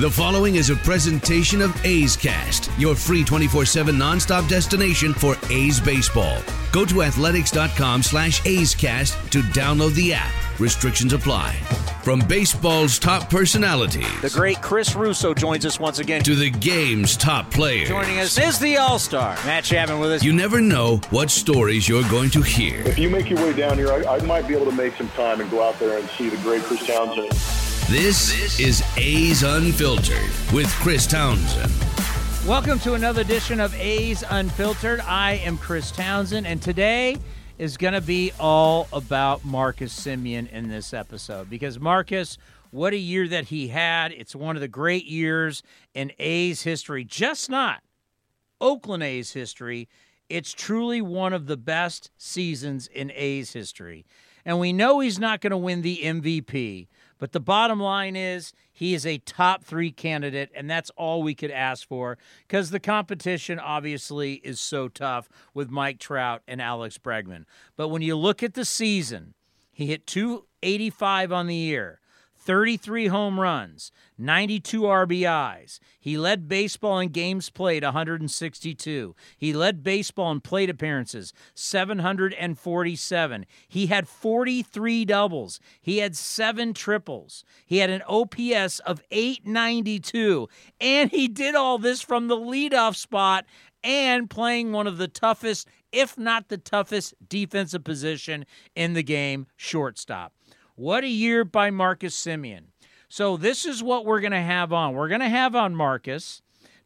The following is a presentation of A's Cast, your free 24-7 nonstop destination for A's baseball. Go to athletics.com slash A's Cast to download the app. Restrictions apply. From baseball's top personalities. The great Chris Russo joins us once again. To the game's top players. Joining us is the All-Star, Matt Chapman with us. You never know what stories you're going to hear. If you make your way down here, I, I might be able to make some time and go out there and see the great Chris Townsend. This is A's Unfiltered with Chris Townsend. Welcome to another edition of A's Unfiltered. I am Chris Townsend, and today is going to be all about Marcus Semien in this episode because Marcus, what a year that he had. It's one of the great years in A's history, just not Oakland A's history. It's truly one of the best seasons in A's history. And we know he's not going to win the MVP. But the bottom line is he is a top three candidate, and that's all we could ask for because the competition obviously is so tough with Mike Trout and Alex Bregman. But when you look at the season, he hit 285 on the year. 33 home runs, 92 RBIs. He led baseball in games played 162. He led baseball in plate appearances 747. He had 43 doubles. He had 7 triples. He had an OPS of 892 and he did all this from the leadoff spot and playing one of the toughest, if not the toughest defensive position in the game, shortstop. What a year by Marcus Semien. So, this is what we're going to have on. We're going to have on Marcus.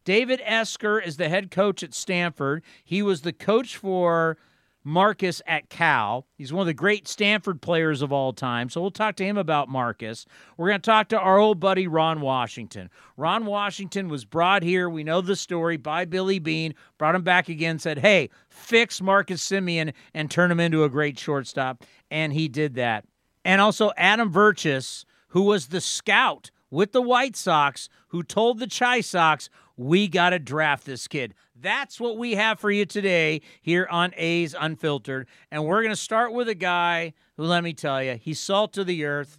David Esquer is the head coach at Stanford. He was the coach for Marcus at Cal. He's one of the great Stanford players of all time. So we'll talk to him about Marcus. We're going to talk to our old buddy Ron Washington. Ron Washington was brought here, we know the story, by Billy Beane, brought him back again, said, hey, fix Marcus Semien and turn him into a great shortstop. And he did that and also Adam Virchis, who was the scout with the White Sox, who told the Chi Sox, we got to draft this kid. That's what we have for you today here on A's Unfiltered. And we're going to start with a guy who, let me tell you, he's salt to the earth.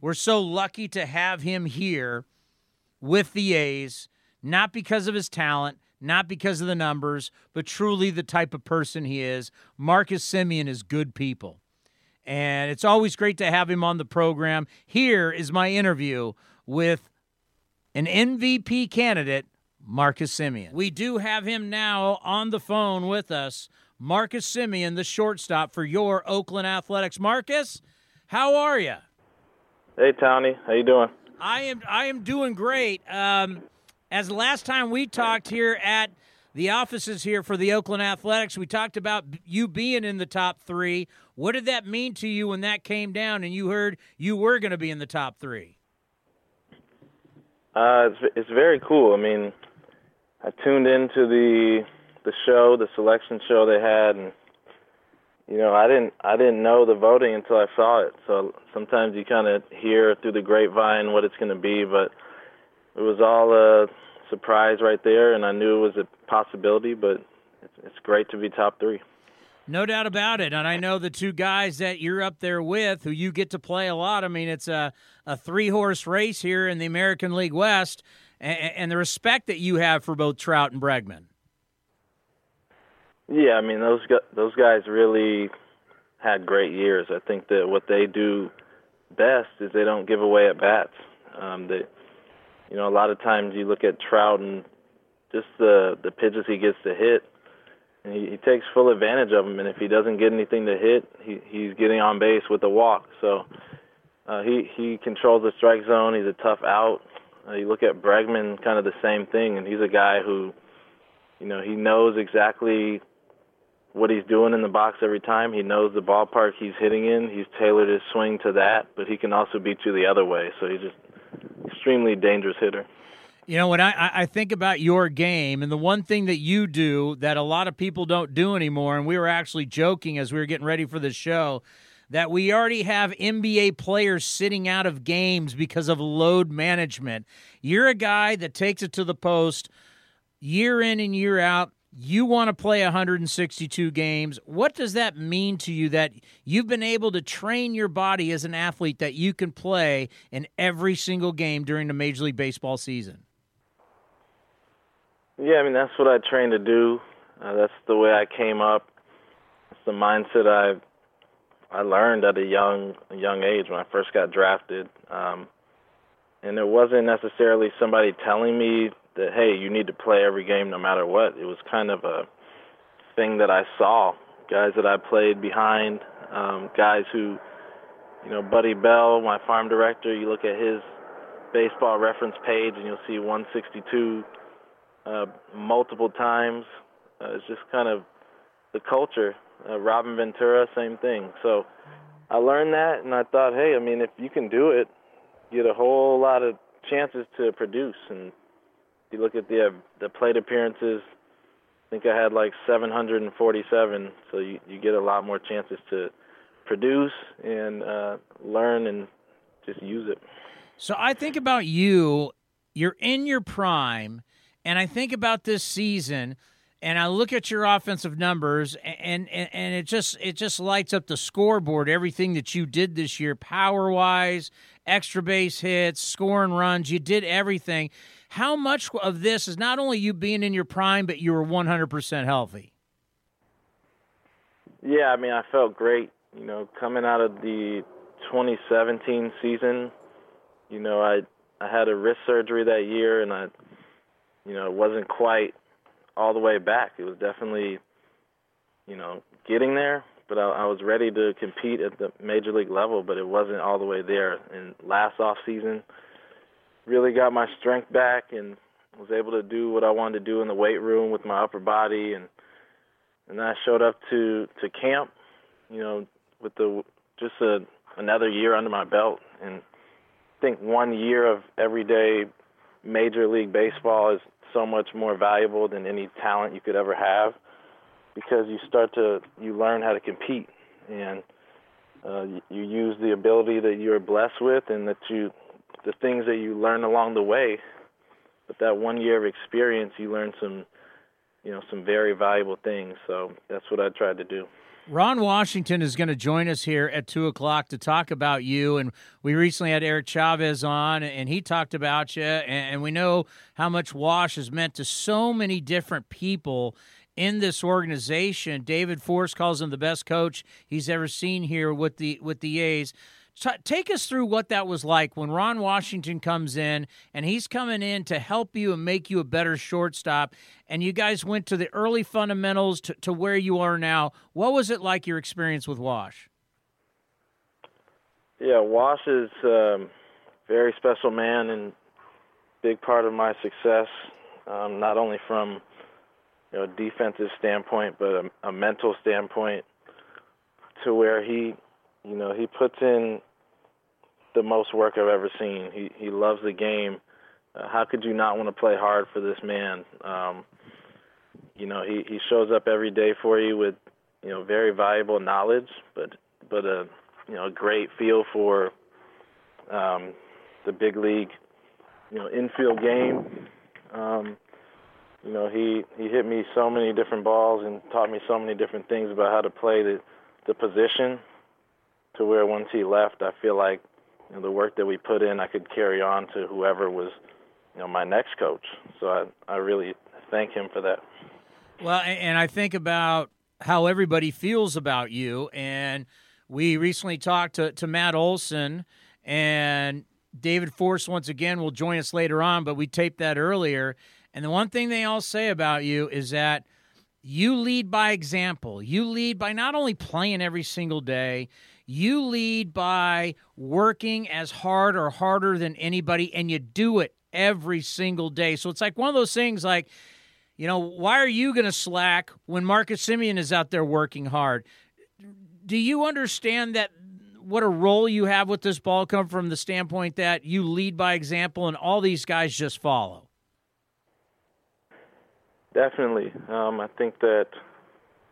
We're so lucky to have him here with the A's, not because of his talent, not because of the numbers, but truly the type of person he is. Marcus Semien is good people and it's always great to have him on the program. Here is my interview with an MVP candidate, Marcus Semien. We do have him now on the phone with us. Marcus Semien, the shortstop for your Oakland Athletics. Marcus, how are you? Hey Tony, how you doing? I am I am doing great. Um, as the last time we talked here at the offices here for the Oakland Athletics, we talked about you being in the top three. What did that mean to you when that came down and you heard you were going to be in the top three? Uh, it's it's very cool. I mean, I tuned into the the show, the selection show they had, and you know, I didn't I didn't know the voting until I saw it. So sometimes you kind of hear through the grapevine what it's going to be, but it was all a surprise right there, and I knew it was a possibility. But it's, it's great to be top three. No doubt about it. And I know the two guys that you're up there with who you get to play a lot. I mean, it's a, a three horse race here in the American League West, and, and, the respect that you have for both Trout and Bregman. Yeah, I mean, those, those guys really had great years. I think that what they do best is they don't give away at bats. Um, they, you know, a lot of times you look at Trout and just the the pitches he gets to hit, he, he takes full advantage of them. And if he doesn't get anything to hit, he, he's getting on base with a walk. So uh, he he controls the strike zone. He's a tough out. Uh, you look at Bregman, kind of the same thing, and he's a guy who, you know, he knows exactly what he's doing in the box every time. He knows the ballpark he's hitting in. He's tailored his swing to that, but he can also beat you the other way. So he's just extremely dangerous hitter. You know, when I, I think about your game, and the one thing that you do that a lot of people don't do anymore, and we were actually joking as we were getting ready for this show, that we already have NBA players sitting out of games because of load management. You're a guy that takes it to the post year in and year out you want to play 162 games. What does that mean to you that you've been able to train your body as an athlete that you can play in every single game during the Major League Baseball season? Yeah, I mean that's what I trained to do. Uh, that's the way I came up. It's the mindset I I learned at a young young age when I first got drafted. Um, and it wasn't necessarily somebody telling me that hey, you need to play every game no matter what. It was kind of a thing that I saw. Guys that I played behind, um, guys who, you know, Buddy Bell, my farm director. You look at his baseball reference page and you'll see 162 uh, multiple times. Uh, it's just kind of the culture. Uh, Robin Ventura, same thing. So I learned that, and I thought, hey, I mean, if you can do it, you get a whole lot of chances to produce. And you look at the uh, the plate appearances, I think I had like 747. So you you get a lot more chances to produce and uh, learn and just use it. So I think about you. You're in your prime, and I think about this season and I look at your offensive numbers, and, and and it just it just lights up the scoreboard. Everything that you did this year, power wise, extra base hits, scoring runs, you did everything. How much of this is not only you being in your prime, but you were 100% healthy? Yeah, I mean, I felt great. You know, coming out of the 2017 season, you know, I I had a wrist surgery that year, and I, you know, it wasn't quite all the way back. It was definitely, you know, getting there, but I, I was ready to compete at the major league level, but it wasn't all the way there. And last off season, really got my strength back and was able to do what I wanted to do in the weight room with my upper body, and and I showed up to to camp, you know, with the just a another year under my belt, and I think one year of everyday major league baseball is so much more valuable than any talent you could ever have because you start to you learn how to compete. And uh, you, you use the ability that you're blessed with and that you the things that you learn along the way. But that one year of experience you learn some you know some very valuable things. So that's what i tried to do Ron Washington is going to join us here at two o'clock to talk about you. And we recently had Eric Chavez on, and he talked about you. And we know how much Wash has meant to so many different people in this organization. David Forst calls him the best coach he's ever seen here with the with the A's. T- take us through what that was like when Ron Washington comes in and he's coming in to help you and make you a better shortstop. And you guys went to the early fundamentals to, to where you are now. What was it like your experience with Wash? Yeah, Wash is a um, very special man and big part of my success, um, not only from you know defensive standpoint, but a, a mental standpoint, to where he you know, he puts in the most work I've ever seen. He he loves the game. Uh, how could you not want to play hard for this man? Um, you know, he he shows up every day for you with you know very valuable knowledge, but but a you know a great feel for um, the big league, you know, infield game. Um, you know, he he hit me so many different balls and taught me so many different things about how to play the the position to where once he left, I feel like you know, the work that we put in, I could carry on to whoever was, you know, my next coach. So I, I really thank him for that. Well, and I think about how everybody feels about you. And we recently talked to, to Matt Olson, and David Forst once again will join us later on, but we taped that earlier. And the one thing they all say about you is that you lead by example. You lead by not only playing every single day, you lead by working as hard or harder than anybody, and you do it every single day. So it's like one of those things like, you know, why are you going to slack when Marcus Semien is out there working hard? Do you understand that what a role you have with this ball come from the standpoint that you lead by example and all these guys just follow? Definitely. Um, I think that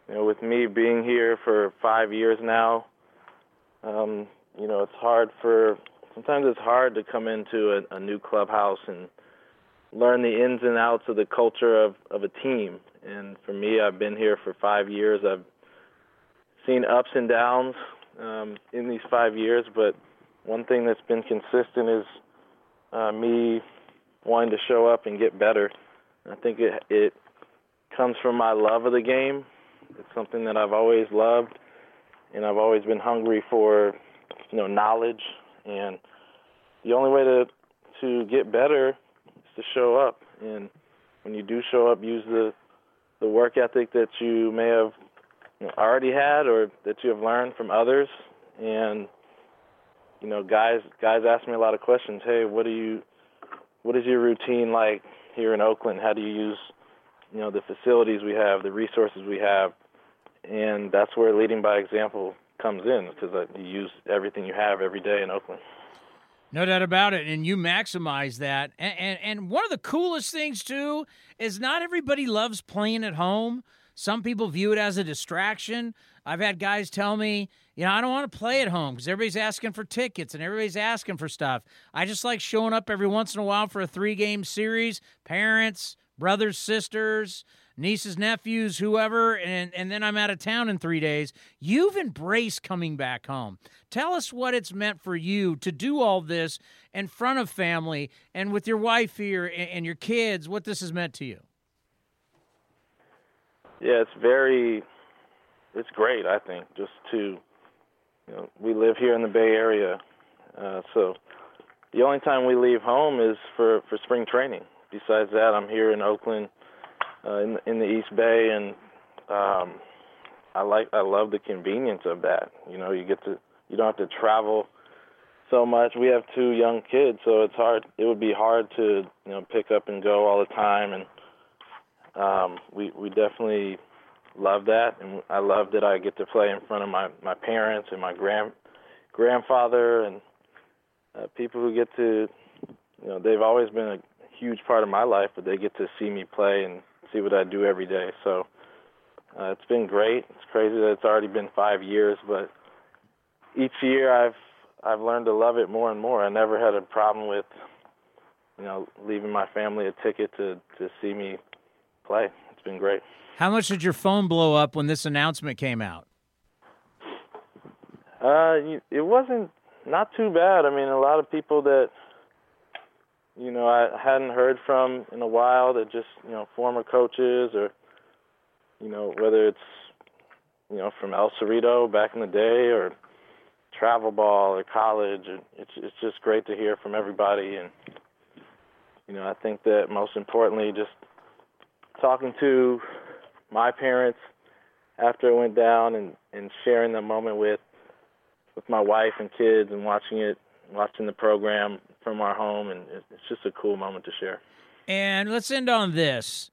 you know, with me being here for five years now, um, you know, it's hard for sometimes it's hard to come into a, a new clubhouse and learn the ins and outs of the culture of, of a team. And for me, I've been here for five years. I've seen ups and downs um, in these five years, but one thing that's been consistent is uh, me wanting to show up and get better. I think it it comes from my love of the game. It's something that I've always loved, and I've always been hungry for, you know, knowledge. And the only way to to get better is to show up. And when you do show up, use the the work ethic that you may have already had or that you have learned from others. And you know, guys guys ask me a lot of questions. Hey, what do you what is your routine like here in Oakland? How do you use you know the facilities we have, the resources we have, and that's where leading by example comes in because uh, you use everything you have every day in Oakland. No doubt about it, and you maximize that. And, and, and one of the coolest things too is not everybody loves playing at home. Some people view it as a distraction. I've had guys tell me, you know, I don't want to play at home because everybody's asking for tickets and everybody's asking for stuff. I just like showing up every once in a while for a three game series. Parents, brothers, sisters, nieces, nephews, whoever, and, and then I'm out of town in three days. You've embraced coming back home. Tell us what it's meant for you to do all this in front of family and with your wife here and, and your kids, what this has meant to you. Yeah, it's very, it's great, I think, just to, you know, we live here in the Bay Area, uh, so the only time we leave home is for, for spring training besides that, I'm here in Oakland, uh, in in the East Bay, and um, I like I love the convenience of that. You know, you get to you don't have to travel so much. We have two young kids, so it's hard. It would be hard to you know pick up and go all the time, and um, we we definitely love that, and I love that I get to play in front of my my parents and my grand grandfather and uh, people who get to you know they've always been a huge part of my life, but they get to see me play and see what I do every day. So uh, it's been great. It's crazy that it's already been five years, but each year I've I've learned to love it more and more. I never had a problem with you know leaving my family a ticket to to see me play. It's been great. How much did your phone blow up when this announcement came out? Uh, it wasn't not too bad. I mean, a lot of people that you know I hadn't heard from in a while that just you know former coaches or you know whether it's you know from El Cerrito back in the day or travel ball or college or it's it's just great to hear from everybody. And you know I think that most importantly just talking to my parents after it went down and and sharing the moment with with my wife and kids and watching it watching the program from our home, and it's just a cool moment to share. And let's end on this.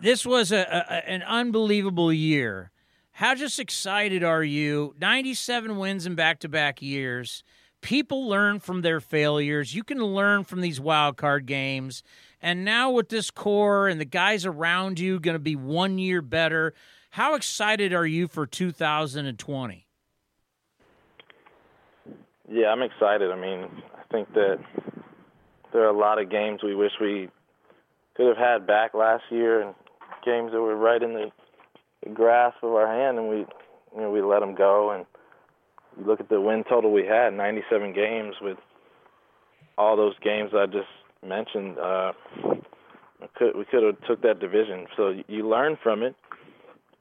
This was a, a an unbelievable year. How just excited are you? 97 wins in back to back years. People learn from their failures. You can learn from these wild card games. And now with this core and the guys around you going to be one year better, how excited are you for 2020? Yeah, I'm excited. I mean, think that there are a lot of games we wish we could have had back last year, and games that were right in the, grasp of our hand, and we, you know, we let them go. And you look at the win total we had, 97 games with all those games I just mentioned. Uh, we could we could have took that division. So you learn from it,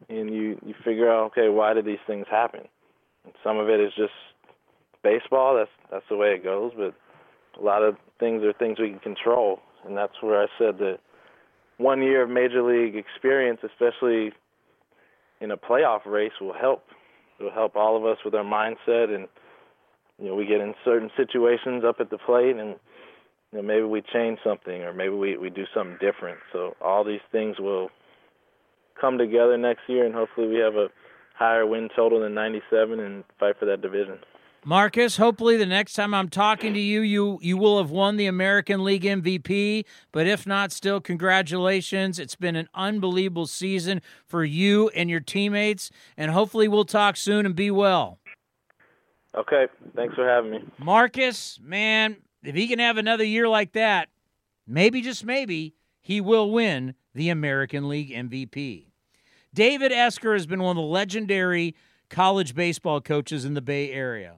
and you you figure out okay why did these things happen. And some of it is just baseball. That's that's the way it goes. But a lot of things are things we can control, and that's where I said that one year of major league experience, especially in a playoff race, will help. It will help all of us with our mindset, and you know we get in certain situations up at the plate, and you know maybe we change something, or maybe we we do something different. So all these things will come together next year, and hopefully we have a higher win total than 97 and fight for that division. Marcus, hopefully the next time I'm talking to you, you you will have won the American League MVP. But if not, still congratulations. It's been an unbelievable season for you and your teammates, and hopefully we'll talk soon and be well. Okay, thanks for having me. Marcus, man, if he can have another year like that, maybe just maybe he will win the American League MVP. David Esquer has been one of the legendary college baseball coaches in the Bay Area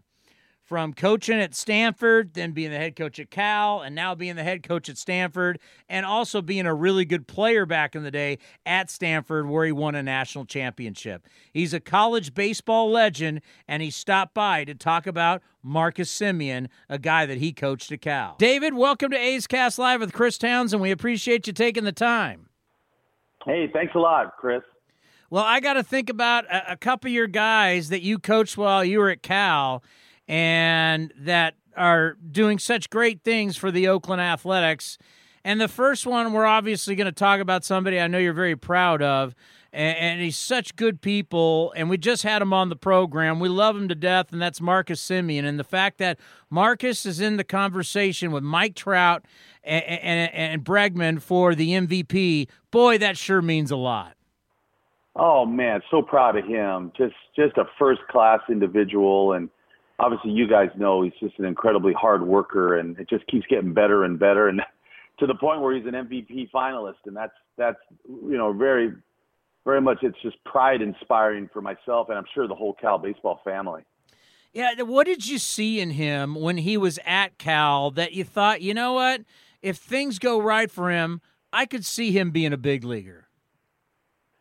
from coaching at Stanford, then being the head coach at Cal, and now being the head coach at Stanford, and also being a really good player back in the day at Stanford, where he won a national championship. He's a college baseball legend, and he stopped by to talk about Marcus Semien, a guy that he coached at Cal. David, welcome to A's Cast Live with Chris Townsend. we appreciate you taking the time. Hey, thanks a lot, Chris. Well, I got to think about a, a couple of your guys that you coached while you were at Cal and that are doing such great things for the Oakland Athletics. And the first one, we're obviously going to talk about somebody I know you're very proud of. And, and, he's such good people. And we just had him on the program. We love him to death, and that's Marcus Semien. And the fact that Marcus is in the conversation with Mike Trout and, and, and Bregman for the MVP, boy, that sure means a lot. Oh man, so proud of him. Just just a first class individual and obviously you guys know he's just an incredibly hard worker and it just keeps getting better and better and to the point where he's an MVP finalist and that's that's you know very very much it's just pride inspiring for myself and I'm sure the whole Cal baseball family. Yeah, what did you see in him when he was at Cal that you thought, you know what, if things go right for him, I could see him being a big leaguer?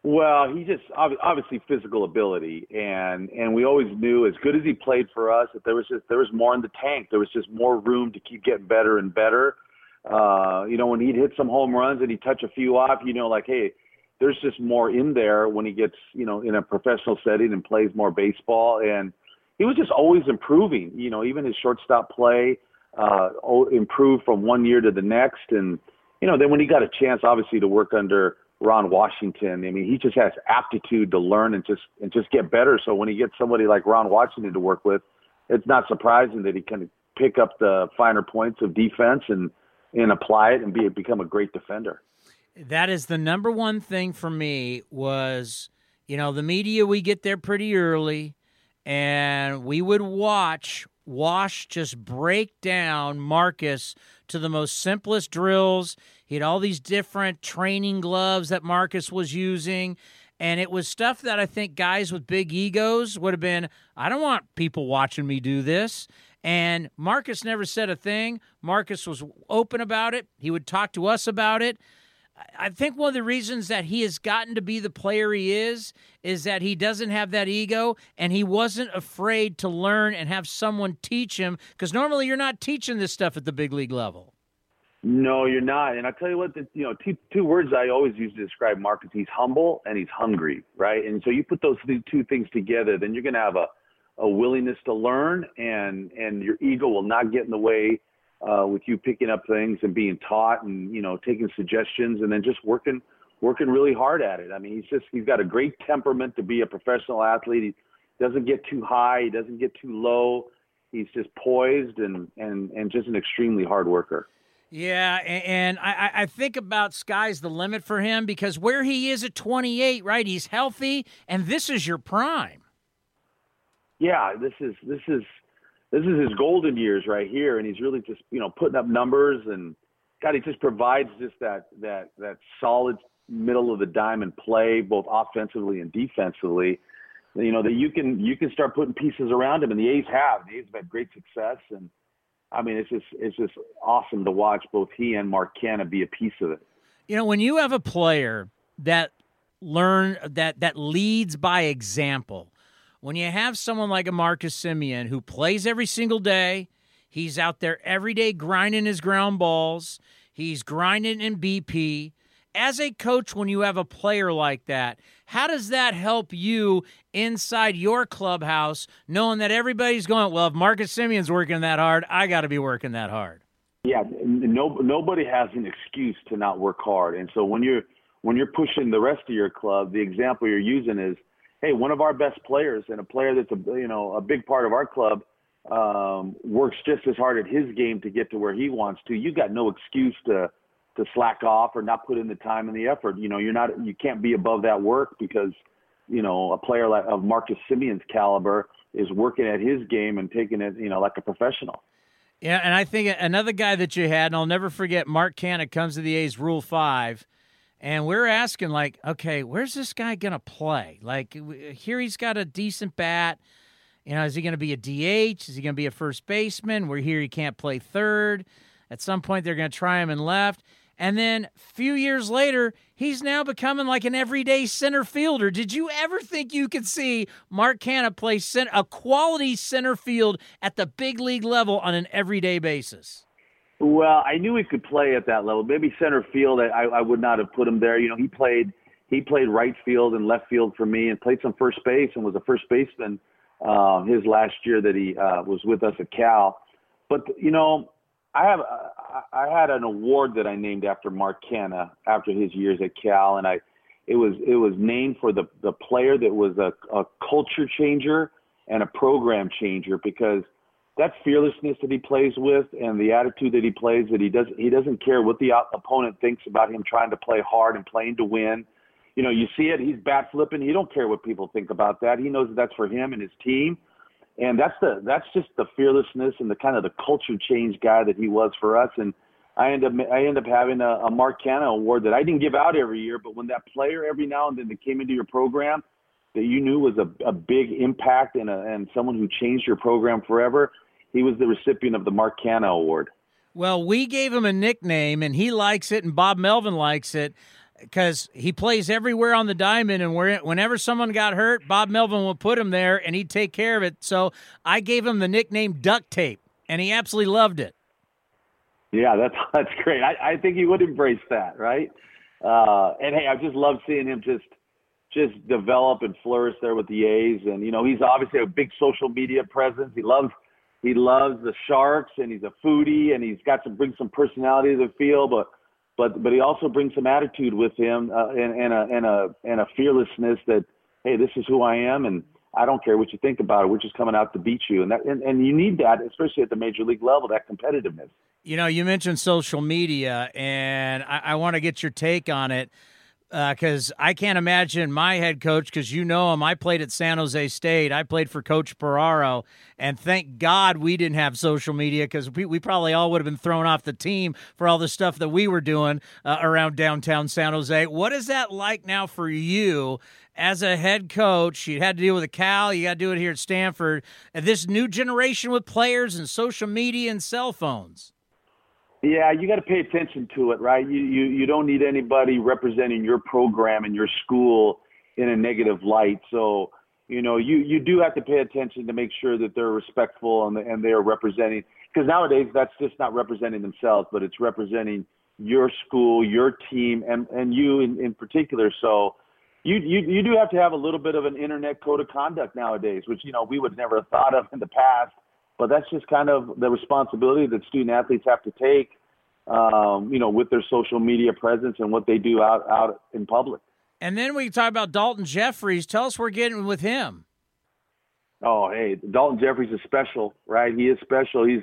Well, he just obviously physical ability, and and we always knew as good as he played for us that there was just there was more in the tank. There was just more room to keep getting better and better. Uh, you know, when he'd hit some home runs and he'd touch a few off, you know, like hey, there's just more in there when he gets you know in a professional setting and plays more baseball. And he was just always improving. You know, even his shortstop play uh, improved from one year to the next. And you know, then when he got a chance, obviously, to work under Ron Washington. I mean, he just has aptitude to learn and just and just get better. So when he gets somebody like Ron Washington to work with, it's not surprising that he can pick up the finer points of defense and and apply it and be become a great defender. That is the number one thing for me was, you know, the media we get there pretty early and we would watch Wash just break down Marcus to the most simplest drills. He had all these different training gloves that Marcus was using. And it was stuff that I think guys with big egos would have been, I don't want people watching me do this. And Marcus never said a thing. Marcus was open about it. He would talk to us about it. I think one of the reasons that he has gotten to be the player he is is that he doesn't have that ego and he wasn't afraid to learn and have someone teach him because normally you're not teaching this stuff at the big league level. No, you're not. And I tell you what, the, you know, two two words I always use to describe Marcus: he's humble and he's hungry, right? And so you put those two things together, then you're going to have a a willingness to learn, and and your ego will not get in the way uh, with you picking up things and being taught and you know taking suggestions and then just working working really hard at it. I mean, he's just he's got a great temperament to be a professional athlete. He doesn't get too high, he doesn't get too low. He's just poised and and and just an extremely hard worker. Yeah, and I, I think about sky's the limit for him because where he is at 28, right? He's healthy, and this is your prime. Yeah, this is this is this is his golden years right here, and he's really just you know putting up numbers and God, he just provides just that that that solid middle of the diamond play, both offensively and defensively. You know that you can you can start putting pieces around him, and the A's have. The A's have had great success, and I mean it's just it's just awesome to watch both he and Mark Canha be a piece of it. You know when you have a player that learn that that leads by example. When you have someone like a Marcus Semien who plays every single day, he's out there every day grinding his ground balls, he's grinding in BP. As a coach, when you have a player like that, how does that help you inside your clubhouse, knowing that everybody's going, well, if Marcus Semien's working that hard, I got to be working that hard? Yeah, no, nobody has an excuse to not work hard, and so when you're when you're pushing the rest of your club, the example you're using is, hey, one of our best players and a player that's a you know a big part of our club um, works just as hard at his game to get to where he wants to. You got no excuse to to slack off or not put in the time and the effort. You know, you're not you can't be above that work because you know a player like of Marcus Semien's caliber is working at his game and taking it you know like a professional. Yeah, and I think another guy that you had, and I'll never forget, Mark Canha comes to the A's Rule Five, and we're asking like, okay, where's this guy gonna play? Like here, he's got a decent bat. You know, is he going to be a DH? Is he going to be a first baseman? We're here, he can't play third. At some point, they're going to try him in left. And then a few years later, he's now becoming like an everyday center fielder. Did you ever think you could see Mark Canha play center, a quality center field at the big league level on an everyday basis? Well, I knew he could play at that level. Maybe center field, I, I would not have put him there. You know, he played he played right field and left field for me, and played some first base and was a first baseman uh, his last year that he uh, was with us at Cal. But you know, I have uh, I had an award that I named after Mark Canha after his years at Cal, and I it was it was named for the the player that was a, a culture changer and a program changer because that fearlessness that he plays with and the attitude that he plays that he does he doesn't care what the opponent thinks about him trying to play hard and playing to win. You know, you see it. He's bat flipping. He don't care what people think about that. He knows that that's for him and his team and that's the that's just the fearlessness and the kind of the culture change guy that he was for us. And I end up I end up having a, a Mark Canha award that I didn't give out every year, but when that player every now and then that came into your program that you knew was a, a big impact and a, and someone who changed your program forever, he was the recipient of the Mark Canha award. Well, we gave him a nickname, and he likes it, and Bob Melvin likes it because he plays everywhere on the diamond, and whenever someone got hurt, Bob Melvin would put him there, and he'd take care of it. So I gave him the nickname Duct Tape, and he absolutely loved it. Yeah, that's that's great. I, I think he would embrace that, right? Uh, and hey, I just love seeing him just just develop and flourish there with the A's. And you know, he's obviously a big social media presence. He loves he loves the Sharks, and he's a foodie, and he's got to bring some personality to the field, but but but he also brings some attitude with him uh, and, and a and a and a fearlessness that hey, this is who I am, and I don't care what you think about it. We're just coming out to beat you, and that and, and you need that, especially at the major league level, that competitiveness. You know, you mentioned social media, and I, I want to get your take on it because uh, I can't imagine my head coach, because you know him. I played at San Jose State. I played for Coach Ferraro, and thank God we didn't have social media because we, we probably all would have been thrown off the team for all the stuff that we were doing uh, around downtown San Jose. What is that like now for you as a head coach? You had to deal with a Cal, you got to do it here at Stanford. This new generation with players and social media and cell phones. Yeah, you got to pay attention to it, right? You, you you don't need anybody representing your program and your school in a negative light. So, you know, you you do have to pay attention to make sure that they're respectful and and they are representing. Because nowadays, that's just not representing themselves, but it's representing your school, your team, and and you in, in particular. So, you, you you do have to have a little bit of an internet code of conduct nowadays, which you know we would never have thought of in the past but that's just kind of the responsibility that student athletes have to take, um, you know, with their social media presence and what they do out out in public. And then we talk about Daulton Jefferies. Tell us we're getting with him. Oh, hey, Daulton Jefferies is special, right? He is special. He's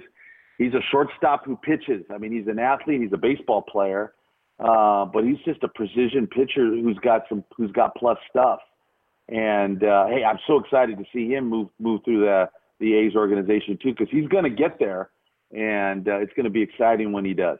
he's a shortstop who pitches. I mean, he's an athlete. He's a baseball player, uh, but he's just a precision pitcher who's got some who's got plus stuff. And uh, hey, I'm so excited to see him move move through the the A's organization too, because he's going to get there, and uh, it's going to be exciting when he does.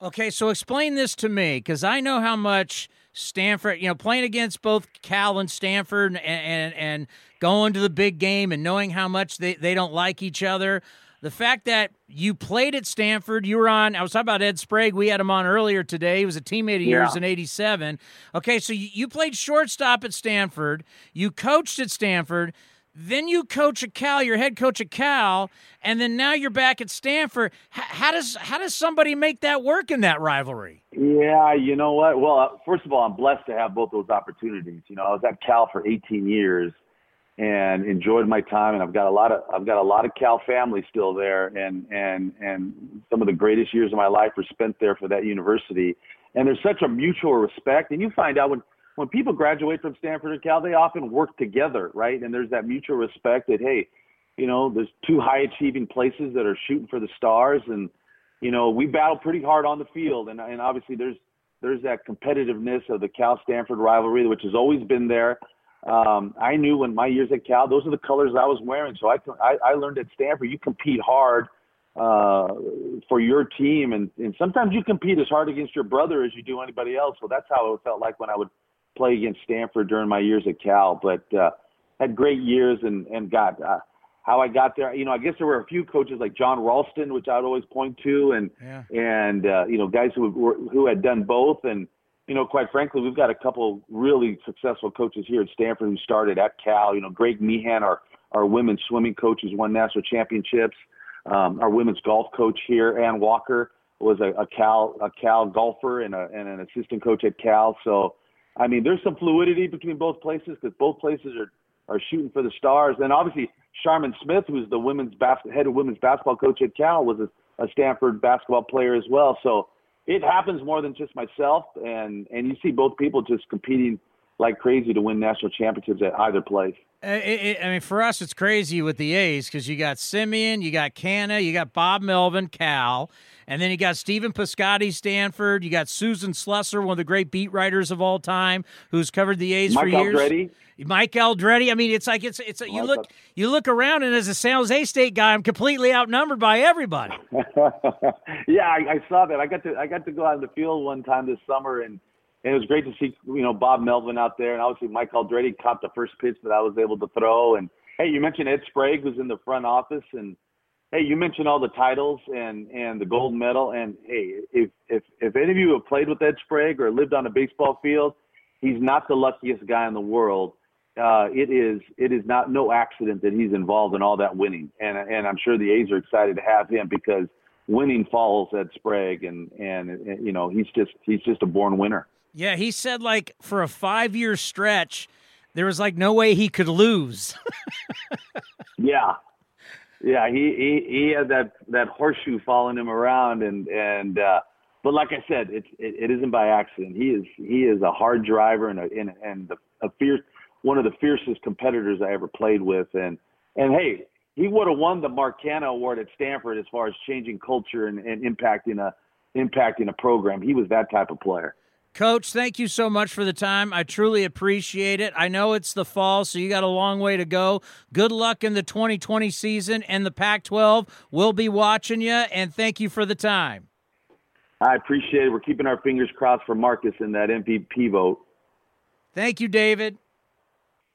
Okay, so explain this to me, because I know how much Stanford, you know, playing against both Cal and Stanford, and, and and going to the big game, and knowing how much they they don't like each other. the fact that you played at Stanford, you were on. I was talking about Ed Sprague. We had him on earlier today. He was a teammate of yours in '87. Okay, so you, you played shortstop at Stanford. You coached at Stanford. Then you coach at Cal, your head coach at Cal, and then now you're back at Stanford. H- how does how does somebody make that work in that rivalry? Yeah, you know what? Well, uh, first of all, I'm blessed to have both those opportunities. You know, I was at Cal for 18 years and enjoyed my time, and I've got a lot of I've got a lot of Cal family still there, and and and some of the greatest years of my life were spent there for that university. And there's such a mutual respect, and you find out when when people graduate from Stanford and Cal, they often work together, right? And there's that mutual respect that, hey, you know, there's two high achieving places that are shooting for the stars, and you know, we battle pretty hard on the field, and and obviously there's there's that competitiveness of the Cal Stanford rivalry, which has always been there. Um, I knew when my years at Cal, those are the colors I was wearing. So I I, I learned at Stanford, you compete hard uh, for your team, and and sometimes you compete as hard against your brother as you do anybody else. So that's how it felt like when I would play against Stanford during my years at Cal, but uh, had great years and and got uh, how I got there. You know, I guess there were a few coaches like John Ralston, which I'd always point to, and Yeah. and uh, you know guys who were, who had done both. And you know, quite frankly, we've got a couple really successful coaches here at Stanford who started at Cal. You know, Greg Meehan, our our women's swimming coach, who's won national championships. Um, our women's golf coach here, Anne Walker, was a, a Cal a Cal golfer and, a, and an assistant coach at Cal. So I mean, there's some fluidity between both places because both places are are shooting for the stars. And obviously, Charmin Smith, who's the women's bas- head of women's basketball coach at Cal, was a, a Stanford basketball player as well. So it happens more than just myself, and and you see both people just competing like crazy to win national championships at either place. It, it, I mean, for us, it's crazy with the A's because you got Semien, you got Canha, you got Bob Melvin, Cal, and then you got Stephen Piscotty, Stanford. You got Susan Slusser, one of the great beat writers of all time, who's covered the A's Mike for years. Aldrete. Mike Aldrete. I mean, it's like it's it's you look you look around, and as a San Jose State guy, I'm completely outnumbered by everybody. yeah, I, I saw that. I got to I got to go out in the field one time this summer, and, and it was great to see you know Bob Melvin out there, and obviously Mike Aldrete caught the first pitch that I was able to throw. And hey, you mentioned Ed Sprague, who's in the front office, and hey, you mentioned all the titles and and the gold medal. And hey, if if if any of you have played with Ed Sprague or lived on a baseball field, he's not the luckiest guy in the world. Uh, it is it is not no accident that he's involved in all that winning, and and I'm sure the A's are excited to have him because winning falls at Sprague, and and you know he's just he's just a born winner. Yeah, he said like for a five year stretch, there was like no way he could lose. Yeah, yeah, he he he had that that horseshoe following him around, and and uh, but like I said, it, it it isn't by accident. He is he is a hard driver and a and, and a fierce one of the fiercest competitors I ever played with, and and hey, he would have won the Mark Canha Award at Stanford as far as changing culture and, and impacting a impacting a program. He was that type of player. Coach, thank you so much for the time. I truly appreciate it. I know it's the fall, so you got a long way to go. Good luck in the 2020 season and the Pac 12. We'll be watching you, and thank you for the time. I appreciate it. We're keeping our fingers crossed for Marcus in that MVP vote. Thank you, David.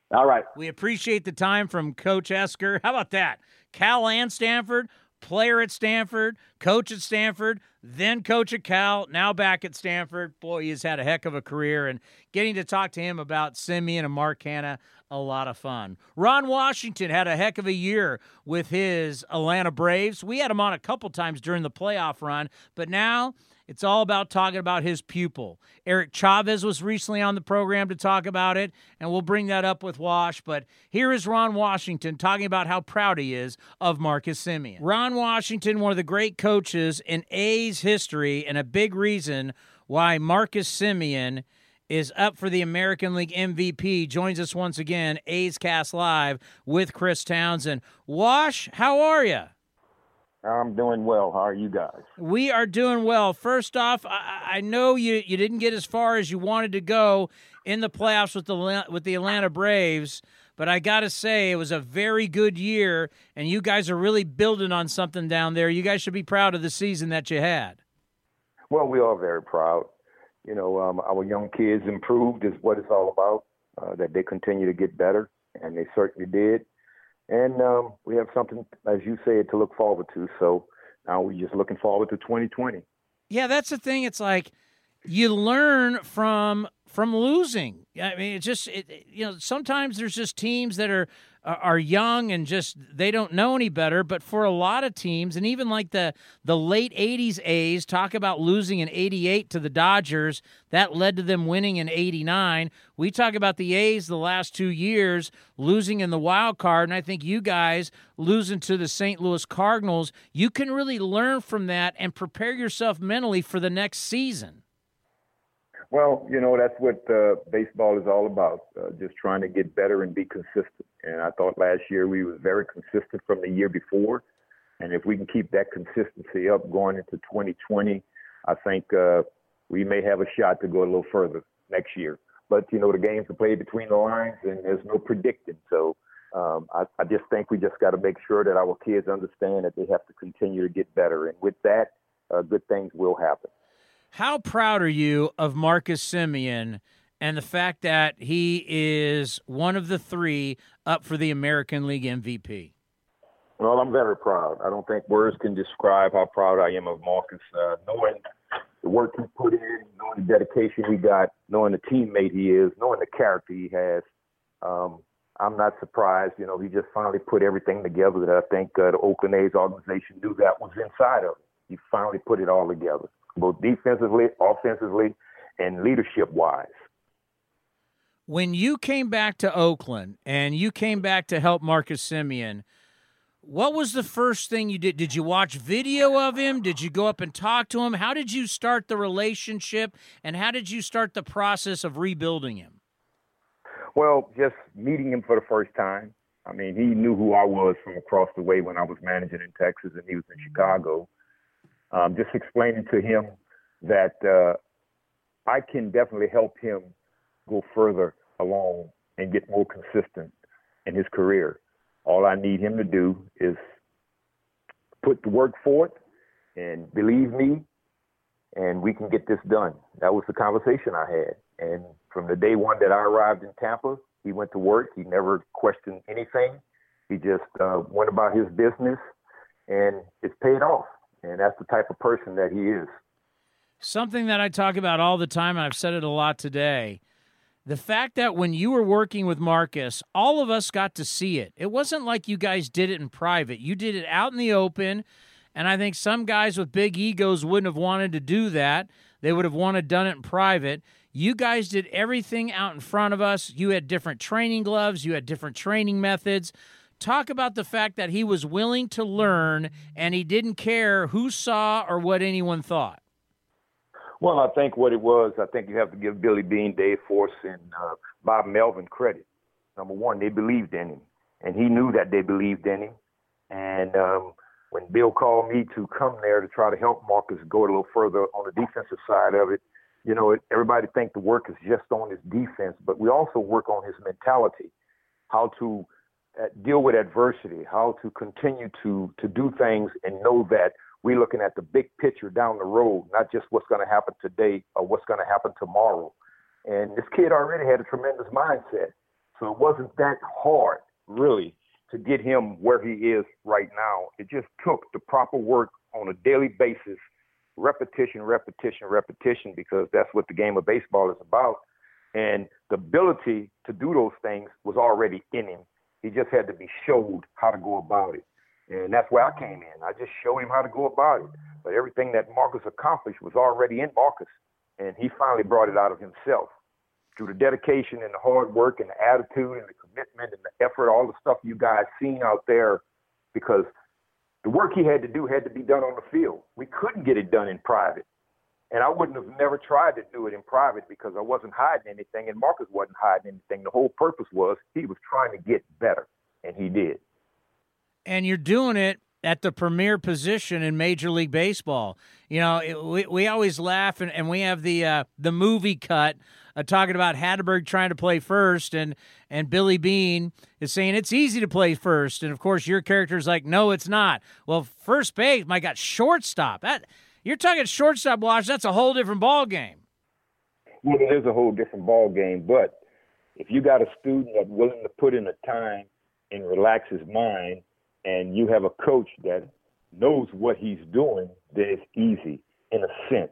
All right. We appreciate the time from Coach Esquer. How about that? Cal and Stanford, player at Stanford, coach at Stanford, then coach at Cal, now back at Stanford. Boy, he's had a heck of a career, and getting to talk to him about Semien and Mark Canha, a lot of fun. Ron Washington had a heck of a year with his Atlanta Braves. We had him on a couple times during the playoff run, but now it's all about talking about his pupil. Eric Chavez was recently on the program to talk about it, and we'll bring that up with Wash. But here is Ron Washington talking about how proud he is of Marcus Semien. Ron Washington, one of the great coaches in A's history, and a big reason why Marcus Semien is up for the American League MVP, joins us once again, A's Cast Live with Chris Townsend. Wash, how are you? I'm doing well. How are you guys? We are doing well. First off, I, I know you, you didn't get as far as you wanted to go in the playoffs with the with the Atlanta Braves, but I got to say it was a very good year, and you guys are really building on something down there. You guys should be proud of the season that you had. Well, we are very proud. You know, um, our young kids improved is what it's all about. Uh, that they continue to get better, and they certainly did. And um, we have something, as you said, to look forward to. So now we're just looking forward to 2020. Yeah, that's the thing. It's like you learn from from losing. I mean, it's just it, you know sometimes there's just teams that are are young and just they don't know any better. But for a lot of teams, and even like the the late '80s A's, talk about losing in '88 to the Dodgers, that led to them winning in '89. We talk about the A's the last two years losing in the wild card, and I think you guys losing to the St. Louis Cardinals. You can really learn from that and prepare yourself mentally for the next season. Well, you know, that's what uh, baseball is all about, uh, just trying to get better and be consistent. And I thought last year we was very consistent from the year before. And if we can keep that consistency up going into 2020, I think uh, we may have a shot to go a little further next year. But, you know, the games are played between the lines and there's no predicting. So um, I, I just think we just got to make sure that our kids understand that they have to continue to get better. And with that, uh, good things will happen. How proud are you of Marcus Semien and the fact that he is one of the three up for the American League MVP? Well, I'm very proud. I don't think words can describe how proud I am of Marcus. Uh, knowing the work he put in, knowing the dedication he got, knowing the teammate he is, knowing the character he has, um, I'm not surprised. You know, he just finally put everything together that I think uh, the Oakland A's organization knew that was inside of him. He finally put it all together both defensively, offensively, and leadership wise. When you came back to Oakland and you came back to help Marcus Semien, what was the first thing you did? Did you watch video of him? Did you go up and talk to him? How did you start the relationship and how did you start the process of rebuilding him? Well, just meeting him for the first time. I mean, he knew who I was from across the way when I was managing in Texas and he was in Chicago um, just explaining to him that uh, I can definitely help him go further along and get more consistent in his career. All I need him to do is put the work forth and believe me, and we can get this done. That was the conversation I had. And from the day one that I arrived in Tampa, he went to work. He never questioned anything. He just uh, went about his business, and it's paid off and that's the type of person that he is. Something that I talk about all the time, and I've said it a lot today. The fact that when you were working with Marcus, all of us got to see it. It wasn't like you guys did it in private. You did it out in the open. And I think some guys with big egos wouldn't have wanted to do that. They would have wanted done it in private. You guys did everything out in front of us. You had different training gloves, you had different training methods talk about the fact that he was willing to learn and he didn't care who saw or what anyone thought. Well, I think what it was, I think you have to give Billy Beane, Dave Forst, and uh, Bob Melvin credit. Number one, they believed in him, and he knew that they believed in him. And um, when Bill called me to come there to try to help Marcus go a little further on the defensive side of it, you know, everybody think the work is just on his defense, but we also work on his mentality, how to uh, deal with adversity, how to continue to to do things and know that we're looking at the big picture down the road, not just what's going to happen today or what's going to happen tomorrow. And this kid already had a tremendous mindset, so it wasn't that hard really to get him where he is right now. It just took the proper work on a daily basis, repetition, repetition, repetition, because that's what the game of baseball is about. And the ability to do those things was already in him. He just had to be showed how to go about it. And that's where I came in. I just showed him how to go about it. But everything that Marcus accomplished was already in Marcus. And he finally brought it out of himself through the dedication and the hard work and the attitude and the commitment and the effort, all the stuff you guys seen out there, because the work he had to do had to be done on the field. We couldn't get it done in private. And I wouldn't have never tried to do it in private because I wasn't hiding anything and Marcus wasn't hiding anything. The whole purpose was he was trying to get better, and he did. And you're doing it at the premier position in Major League Baseball. You know, it, we, we always laugh and, and we have the uh, the movie cut uh, talking about Hatteberg trying to play first and and Billy Beane is saying it's easy to play first. And of course your character is like, no, it's not. Well, first base, my God, shortstop. That you're talking shortstop watch. That's a whole different ball game. Well, it is a whole different ball game. But if you got a student that's willing to put in the time and relax his mind, and you have a coach that knows what he's doing, then it's easy in a sense.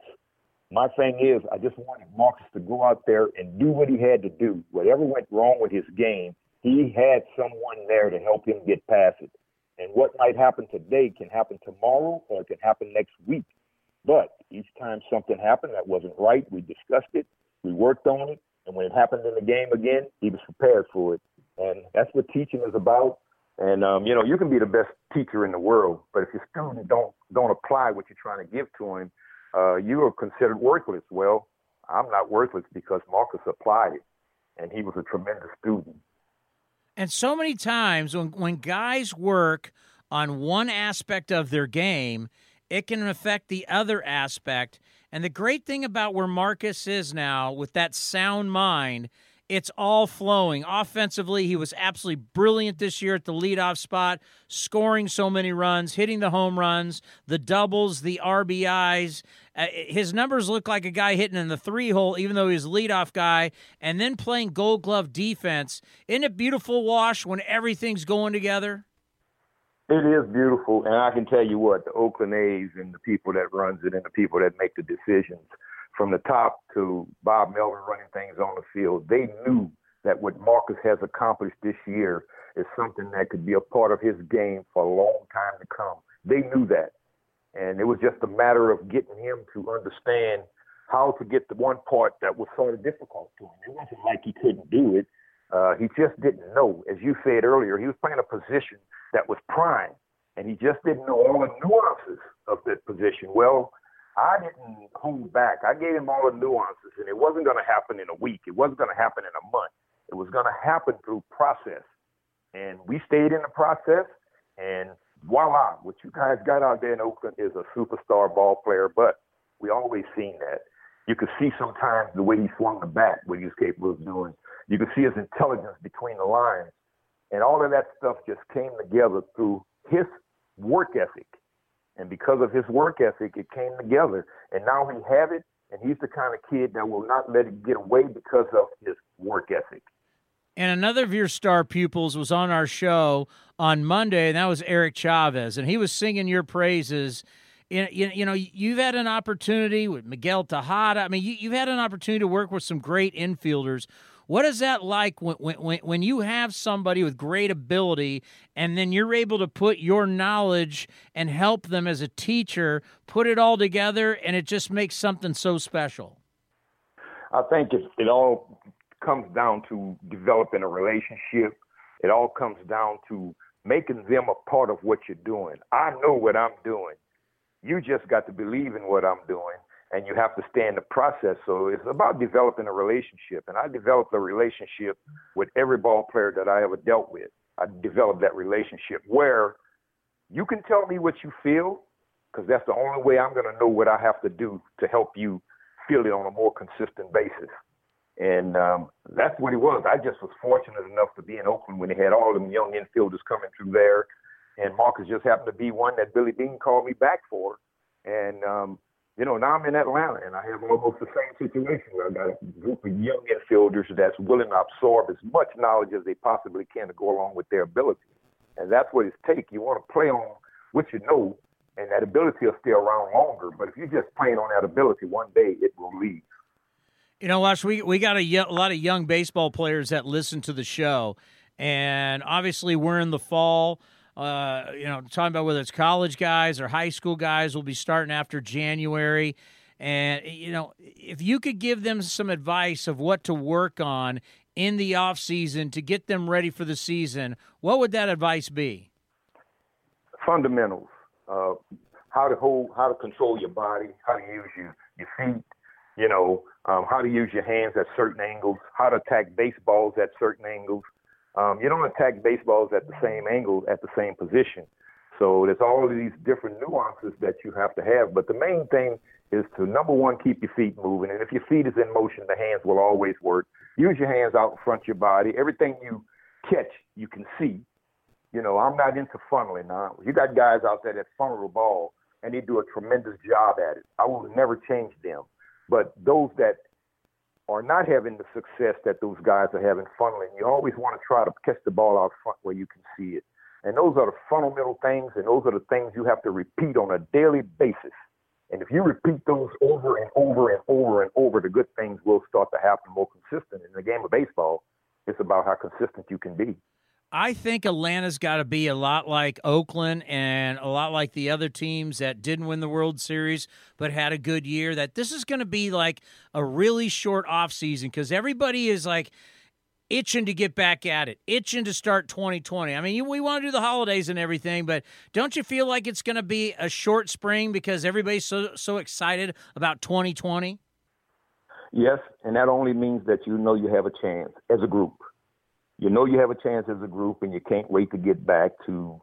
My thing is, I just wanted Marcus to go out there and do what he had to do. Whatever went wrong with his game, he had someone there to help him get past it. And what might happen today can happen tomorrow or it can happen next week. But each time something happened that wasn't right, we discussed it, we worked on it, and when it happened in the game again, he was prepared for it. And that's what teaching is about. And um, you know, you can be the best teacher in the world, but if your student don't don't apply what you're trying to give to him, uh, you are considered worthless. Well, I'm not worthless because Marcus applied it, and he was a tremendous student. And so many times when when guys work on one aspect of their game, it can affect the other aspect. And the great thing about where Marcus is now with that sound mind it's all flowing. Offensively, he was absolutely brilliant this year at the leadoff spot, scoring so many runs, hitting the home runs, the doubles, the RBIs. Uh, his numbers look like a guy hitting in the three hole, even though he's a leadoff guy, and then playing gold glove defense. Isn't it beautiful, Wash, when everything's going together? It is beautiful, and I can tell you what, the Oakland A's and the people that runs it and the people that make the decisions – from the top to Bob Melvin running things on the field, they knew that what Marcus has accomplished this year is something that could be a part of his game for a long time to come. They knew that. And it was just a matter of getting him to understand how to get the one part that was sort of difficult to him. It wasn't like he couldn't do it. Uh, he just didn't know. As you said earlier, he was playing a position that was prime, and he just didn't know all the nuances of that position. Well, I didn't hold back. I gave him all the nuances, and it wasn't going to happen in a week. It wasn't going to happen in a month. It was going to happen through process. And we stayed in the process, and voila, what you guys got out there in Oakland is a superstar ball player, but we always seen that. You could see sometimes the way he swung the bat, what he was capable of doing. You could see his intelligence between the lines. And all of that stuff just came together through his work ethic and because of his work ethic, it came together. And now he have it, and he's the kind of kid that will not let it get away because of his work ethic. And another of your star pupils was on our show on Monday, and that was Eric Chavez, and he was singing your praises. You, you know, you've had an opportunity with Miguel Tejada. I mean, you've had an opportunity to work with some great infielders. What is that like when, when, when you have somebody with great ability and then you're able to put your knowledge and help them as a teacher, put it all together, and it just makes something so special? I think it, it all comes down to developing a relationship. It all comes down to making them a part of what you're doing. I know what I'm doing. You just got to believe in what I'm doing and you have to stay in the process. So it's about developing a relationship. And I developed a relationship with every ball player that I ever dealt with. I developed that relationship where you can tell me what you feel, because that's the only way I'm going to know what I have to do to help you feel it on a more consistent basis. And um, that's what it was. I just was fortunate enough to be in Oakland when they had all them young infielders coming through there. And Marcus just happened to be one that Billy Beane called me back for. And um, you know, now I'm in Atlanta and I have almost the same situation I got a group of young infielders that's willing to absorb as much knowledge as they possibly can to go along with their ability. And that's what it's take. You want to play on what you know, and that ability will stay around longer. But if you're just playing on that ability, one day it will leave. You know, Wash, we, we got a lot of young baseball players that listen to the show. And obviously, we're in the fall uh, you know, talking about whether it's college guys or high school guys will be starting after January. And, you know, if you could give them some advice of what to work on in the off season to get them ready for the season, what would that advice be? Fundamentals. Uh, how to hold, how to control your body, how to use your, your feet, you know, um, how to use your hands at certain angles, how to attack baseballs at certain angles, um, you don't attack baseballs at the same angle at the same position. So there's all of these different nuances that you have to have. But the main thing is to number one, keep your feet moving. And if your feet is in motion, the hands will always work. Use your hands out in front of your body. Everything you catch, you can see. You know, I'm not into funneling now. You got guys out there that funnel the ball and they do a tremendous job at it. I will never change them. But those that are not having the success that those guys are having funneling. You always want to try to catch the ball out front where you can see it. And those are the fundamental things, and those are the things you have to repeat on a daily basis. And if you repeat those over and over and over and over, the good things will start to happen more consistent. In the game of baseball, it's about how consistent you can be. I think Atlanta's got to be a lot like Oakland and a lot like the other teams that didn't win the World Series but had a good year. That this is going to be like a really short off season because everybody is like itching to get back at it, itching to start 2020. I mean, we want to do the holidays and everything, but don't you feel like it's going to be a short spring because everybody's so so excited about 2020? Yes, and that only means that you know you have a chance as a group you know you have a chance as a group and you can't wait to get back to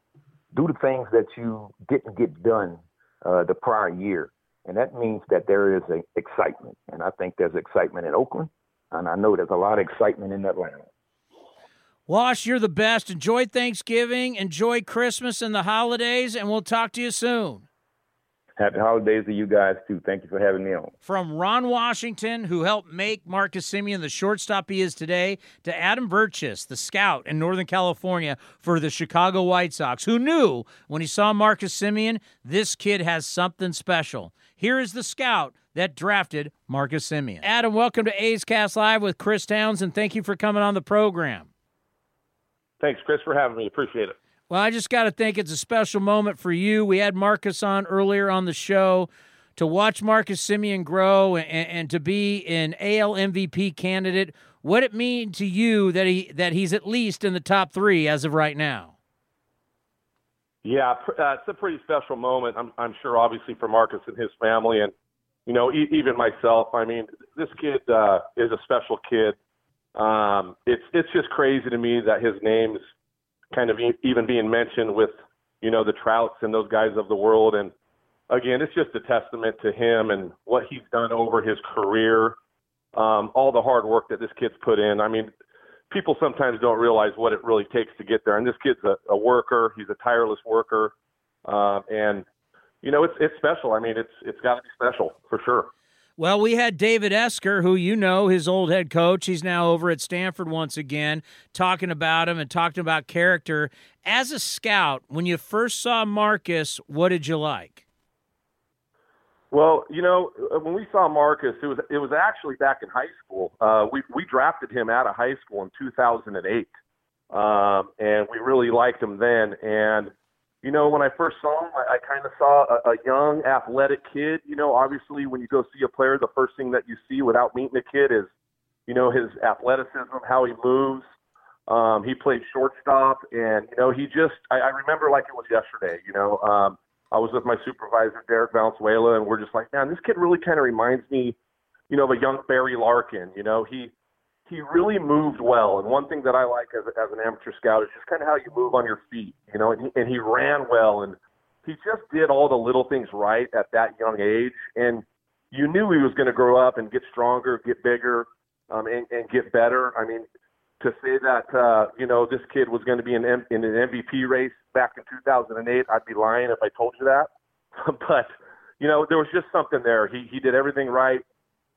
do the things that you didn't get done uh, the prior year. And that means that there is a excitement. And I think there's excitement in Oakland. And I know there's a lot of excitement in Atlanta. Wash, you're the best. Enjoy Thanksgiving, enjoy Christmas and the holidays, and we'll talk to you soon. Happy holidays to you guys too. Thank you for having me on. From Ron Washington, who helped make Marcus Semien the shortstop he is today, to Adam Virchis, the scout in Northern California for the Chicago White Sox, who knew when he saw Marcus Semien, this kid has something special. Here is the scout that drafted Marcus Semien. Adam, welcome to A's Cast Live with Chris Townsend. And thank you for coming on the program. Thanks, Chris, for having me. Appreciate it. Well, I just got to think it's a special moment for you. We had Marcus on earlier on the show to watch Marcus Semien grow and, and to be an AL MVP candidate. What it mean to you that he that he's at least in the top three as of right now? Yeah, uh, it's a pretty special moment. I'm, I'm sure, obviously, for Marcus and his family, and you know, e- even myself. I mean, this kid uh, is a special kid. Um, it's it's just crazy to me that his name's kind of even being mentioned with, you know, the Trouts and those guys of the world. And again, it's just a testament to him and what he's done over his career, um, all the hard work that this kid's put in. I mean, people sometimes don't realize what it really takes to get there. And this kid's a, a worker. He's a tireless worker. Uh, and, you know, it's, it's special. I mean, it's, it's got to be special for sure. Well, we had David Esquer, who you know, his old head coach. He's now over at Stanford once again, talking about him and talking about character. As a scout, when you first saw Marcus, what did you like? Well, you know, when we saw Marcus, it was it was actually back in high school. Uh, we we drafted him out of high school in 2008, um, and we really liked him then. And you know, when I first saw him, I, I kind of saw a, a young, athletic kid. You know, obviously, when you go see a player, the first thing that you see without meeting the kid is, you know, his athleticism, how he moves. Um, he played shortstop, and you know, he just. I, I remember like it was yesterday. You know, um, I was with my supervisor Derek Valenzuela, and we're just like, man, this kid really kind of reminds me, you know, of a young Barry Larkin. You know, he he really moved well. And one thing that I like as, as an amateur scout is just kind of how you move on your feet, you know, and he, and he ran well and he just did all the little things right at that young age. And you knew he was going to grow up and get stronger, get bigger, um, and, and get better. I mean, to say that, uh, you know, this kid was going to be in, M- in an MVP race back in 2008, I'd be lying if I told you that. but, you know, there was just something there. He, he did everything right.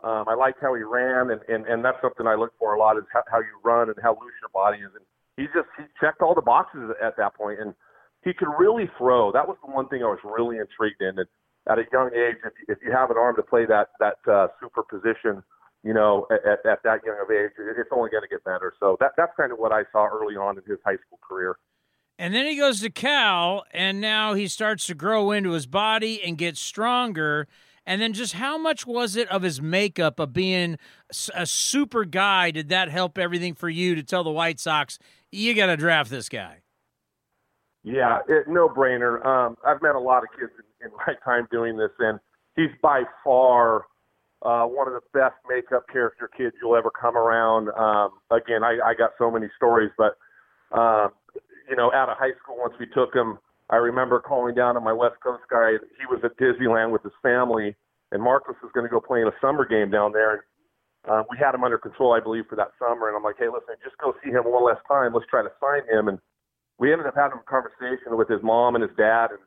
Um, I liked how he ran, and, and, and that's something I look for a lot is how, how you run and how loose your body is. And he just he checked all the boxes at that point, and he could really throw. That was the one thing I was really intrigued in. And at a young age, if if you have an arm to play that that uh, super position, you know, at, at that young of age, it's only going to get better. So that that's kind of what I saw early on in his high school career. And then he goes to Cal, and now he starts to grow into his body and get stronger. And then just how much was it of his makeup of being a super guy? Did that help everything for you to tell the White Sox, you got to draft this guy? Yeah, it, no brainer. Um, I've met a lot of kids in, in my time doing this, and he's by far uh, one of the best makeup character kids you'll ever come around. Um, again, I, I got so many stories, but uh, you know, out of high school, once we took him I remember calling down to my West Coast guy. He was at Disneyland with his family, and Marcus was going to go play in a summer game down there. And uh, we had him under control, I believe, for that summer. And I'm like, hey, listen, just go see him one last time. Let's try to sign him. And we ended up having a conversation with his mom and his dad. And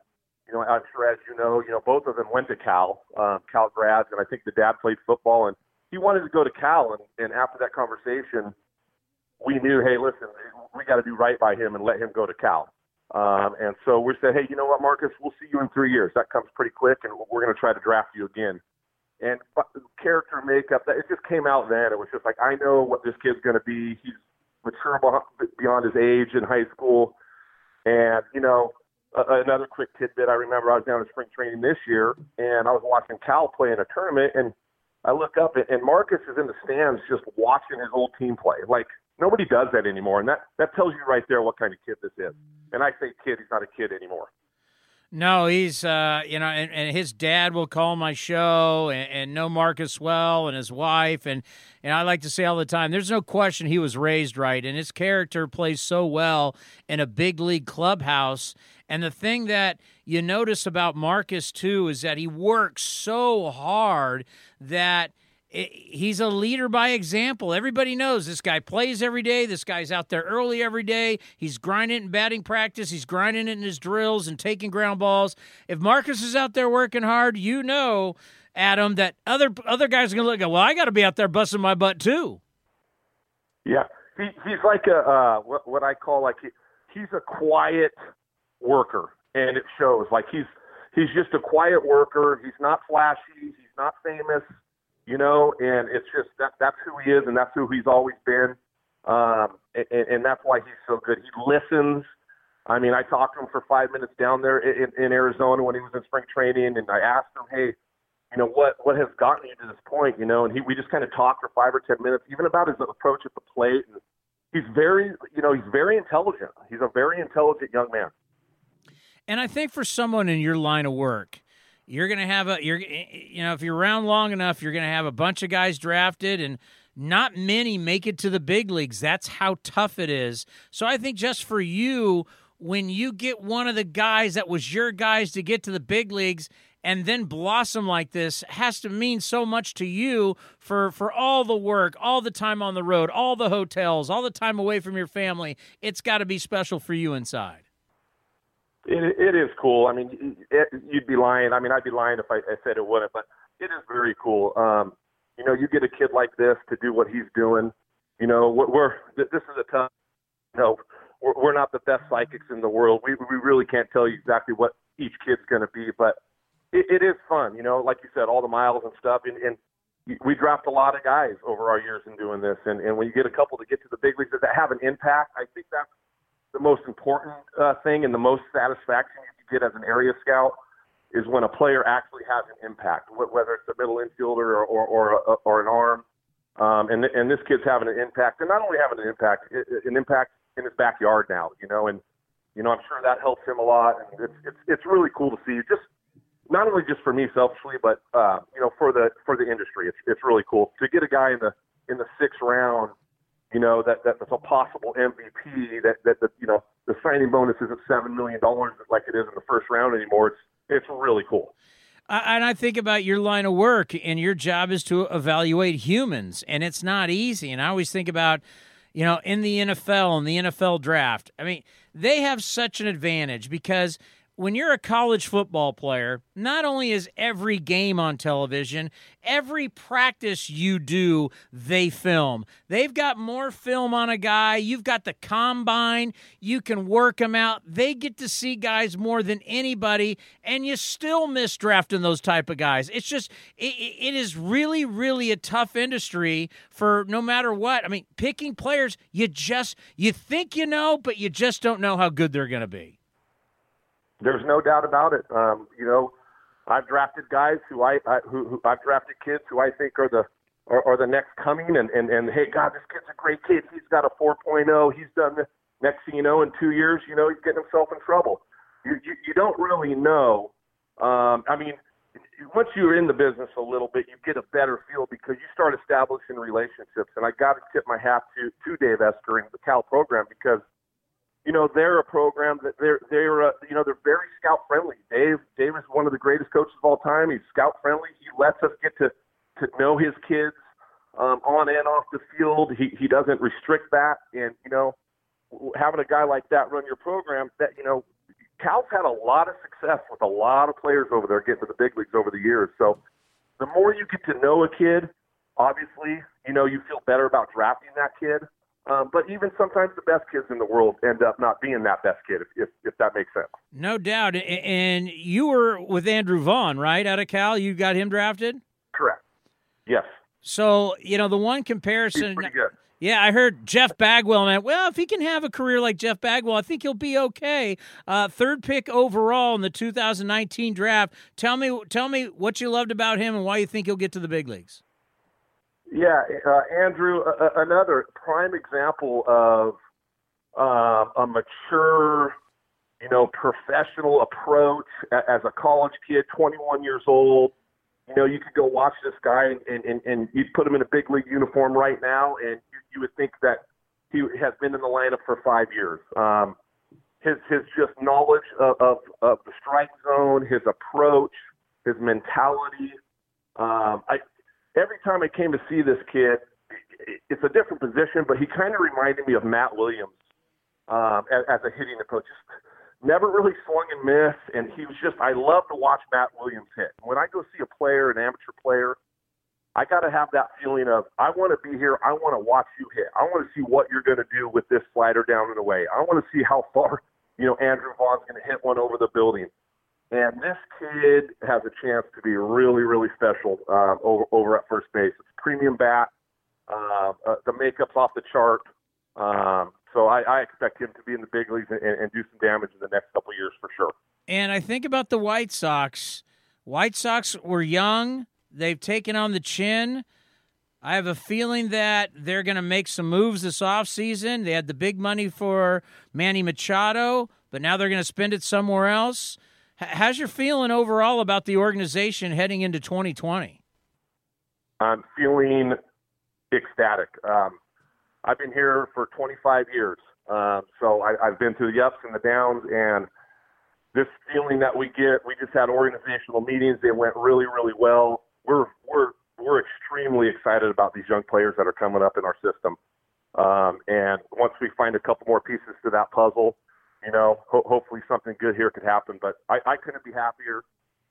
you know, I'm sure as you know, you know, both of them went to Cal, um, Cal grads, and I think the dad played football. And he wanted to go to Cal, and, and after that conversation, we knew, hey, listen, we got to do right by him and let him go to Cal. Um, and so we said, hey, you know what, Marcus, we'll see you in three years. That comes pretty quick, and we're going to try to draft you again. And character makeup, it just came out then. It was just like, I know what this kid's going to be. He's mature beyond his age in high school. And, you know, another quick tidbit I remember I was down in spring training this year, and I was watching Cal play in a tournament, and I look up, and Marcus is in the stands just watching his old team play. Like, nobody does that anymore. And that, that tells you right there what kind of kid this is. And I say kid, he's not a kid anymore. No, he's uh, you know, and, and his dad will call my show and, and know Marcus well and his wife and and I like to say all the time, there's no question he was raised right and his character plays so well in a big league clubhouse. And the thing that you notice about Marcus too is that he works so hard that he's a leader by example. Everybody knows this guy plays every day. This guy's out there early every day. He's grinding in batting practice. He's grinding it in his drills and taking ground balls. If Marcus is out there working hard, you know, Adam, that other other guys are gonna look. At Well, I got to be out there busting my butt too. Yeah, he, he's like a uh, what, what I call like he, he's a quiet worker, and it shows. Like he's he's just a quiet worker. He's not flashy. He's not famous you know, and it's just that that's who he is, and that's who he's always been, um, and, and that's why he's so good. He listens. I mean, I talked to him for five minutes down there in, in Arizona when he was in spring training, and I asked him, "Hey, you know what what has gotten you to this point?" You know, and he we just kind of talked for five or ten minutes, even about his approach at the plate. And he's very, you know, he's very intelligent. He's a very intelligent young man. And I think for someone in your line of work, you're going to have a you're eh, eh, you know if you're around long enough you're going to have a bunch of guys drafted and not many make it to the big leagues. That's how tough it is. So i think just for you when you get one of the guys that was your guys to get to the big leagues and then blossom like this has to mean so much to you for for all the work all the time on the road all the hotels all the time away from your family. It's got to be special for you inside it, it is cool. I mean, it, you'd be lying. I mean, I'd be lying if I, I said it wouldn't, but it is very cool. Um, you know, you get a kid like this to do what he's doing. You know, we're, we're this is a tough. You know, we're, we're not the best psychics in the world. We we really can't tell you exactly what each kid's going to be, but it, it is fun. You know, like you said, all the miles and stuff, and, and we dropped a lot of guys over our years in doing this, and and when you get a couple to get to the big leagues that have an impact, I think that's the most important uh, thing and the most satisfaction you get as an area scout is when a player actually has an impact, whether it's a middle infielder or or, or, a, or an arm. Um, and and this kid's having an impact, and not only having an impact, an impact in his backyard now, you know, and you know I'm sure that helps him a lot, and it's it's it's really cool to see. Just not only just for me selfishly, but uh, you know for the for the industry, it's it's really cool to get a guy in the in the sixth round you know, that, that that's a possible MVP, that, that, that, you know, the signing bonus isn't $7 million like it is in the first round anymore. It's, it's really cool. And I think about your line of work, and your job is to evaluate humans, and it's not easy. And I always think about, you know, in the NFL and the NFL draft. I mean, they have such an advantage because – when you're a college football player, not only is every game on television, every practice you do, they film. They've got more film on a guy. You've got the combine. You can work them out. They get to see guys more than anybody, and you still miss drafting those type of guys. It's just, it, it is really, really a tough industry for no matter what. I mean, picking players, you just, you think you know, but you just don't know how good they're going to be. There's no doubt about it. Um, you know, I've drafted guys who I, I who, who I've drafted kids who I think are the are, are the next coming, and and and hey, God, this kid's a great kid. He's got a 4.0. He's done the next thing you know, in two years, you know, he's getting himself in trouble. You you, you don't really know. Um, I mean, once you're in the business a little bit, you get a better feel because you start establishing relationships. And I got to tip my hat to to Dave Esquer and the Cal program because you know, they're a program that they're they're uh, you know they're very scout friendly. Dave Dave is one of the greatest coaches of all time. He's scout friendly. He lets us get to to know his kids um, on and off the field. He he doesn't restrict that, and you know, having a guy like that run your program, that you know, Cal's had a lot of success with a lot of players over there getting to the big leagues over the years. So, the more you get to know a kid, obviously, you know, you feel better about drafting that kid. Um, but even sometimes the best kids in the world end up not being that best kid, if, if, if that makes sense. No doubt. And you were with Andrew Vaughn, right, out of Cal? You got him drafted? Correct. Yes. So, you know, the one comparison. He's pretty good. Yeah, I heard Jeff Bagwell, man. Well, if he can have a career like Jeff Bagwell, I think he'll be okay. Uh, third pick overall in the 2019 draft. Tell me, tell me what you loved about him and why you think he'll get to the big leagues. Yeah, uh, Andrew, uh, another prime example of uh, a mature, you know, professional approach as a college kid, 21 years old. You know, you could go watch this guy and, and, and you'd put him in a big league uniform right now, and you, you would think that he has been in the lineup for five years. Um, his his just knowledge of, of, of the strike zone, his approach, his mentality. Um, I every time I came to see this kid, it's a different position, but he kind of reminded me of Matt Williams um, as, as a hitting approach. Just never really swung and missed, and he was just. I love to watch Matt Williams hit. When I go see a player, an amateur player, I got to have that feeling of I want to be here. I want to watch you hit. I want to see what you're going to do with this slider down and away. I want to see how far you know Andrew Vaughn's going to hit one over the building. And this kid has a chance to be really, really special um, over over at first base. It's premium bat. Uh, uh, the makeup's off the chart. Um, so I, I expect him to be in the big leagues and, and do some damage in the next couple years for sure. And I think about the White Sox. White Sox were young. They've taken on the chin. I have a feeling that they're going to make some moves this offseason. They had the big money for Manny Machado, but now they're going to spend it somewhere else. How's your feeling overall about the organization heading into 2020? I'm feeling ecstatic. Um, I've been here for 25 years, um, so I, I've been through the ups and the downs, and this feeling that we get. We just had organizational meetings; they went really, really well. We're we're we're extremely excited about these young players that are coming up in our system, um, and once we find a couple more pieces to that puzzle, you know, ho- hopefully something good here could happen. But I, I couldn't be happier.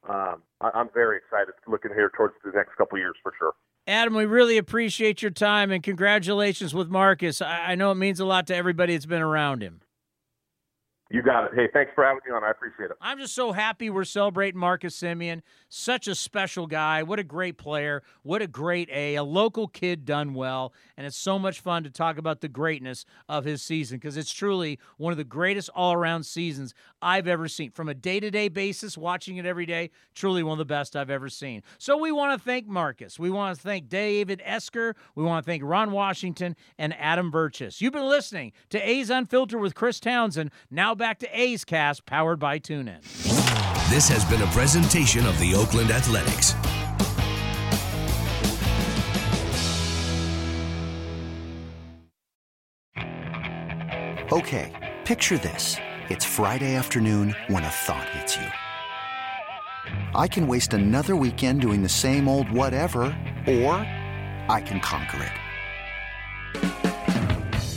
Um, I, I'm very excited looking here towards the next couple years for sure. Adam, we really appreciate your time and congratulations with Marcus. I, I know it means a lot to everybody that's been around him. You got it. Hey, thanks for having me on. I appreciate it. I'm just so happy we're celebrating Marcus Semien. Such a special guy. What a great player. What a great A. A local kid done well. And it's so much fun to talk about the greatness of his season because it's truly one of the greatest all around seasons I've ever seen. From a day to day basis, watching it every day, truly one of the best I've ever seen. So we want to thank Marcus. We want to thank David Esquer. We want to thank Ron Washington and Adam Virchis. You've been listening to A's Unfiltered with Chris Townsend. Now back to A's Cast, powered by TuneIn. This has been a presentation of the Oakland Athletics. Okay, picture this. It's Friday afternoon when a thought hits you. I can waste another weekend doing the same old whatever, or I can conquer it.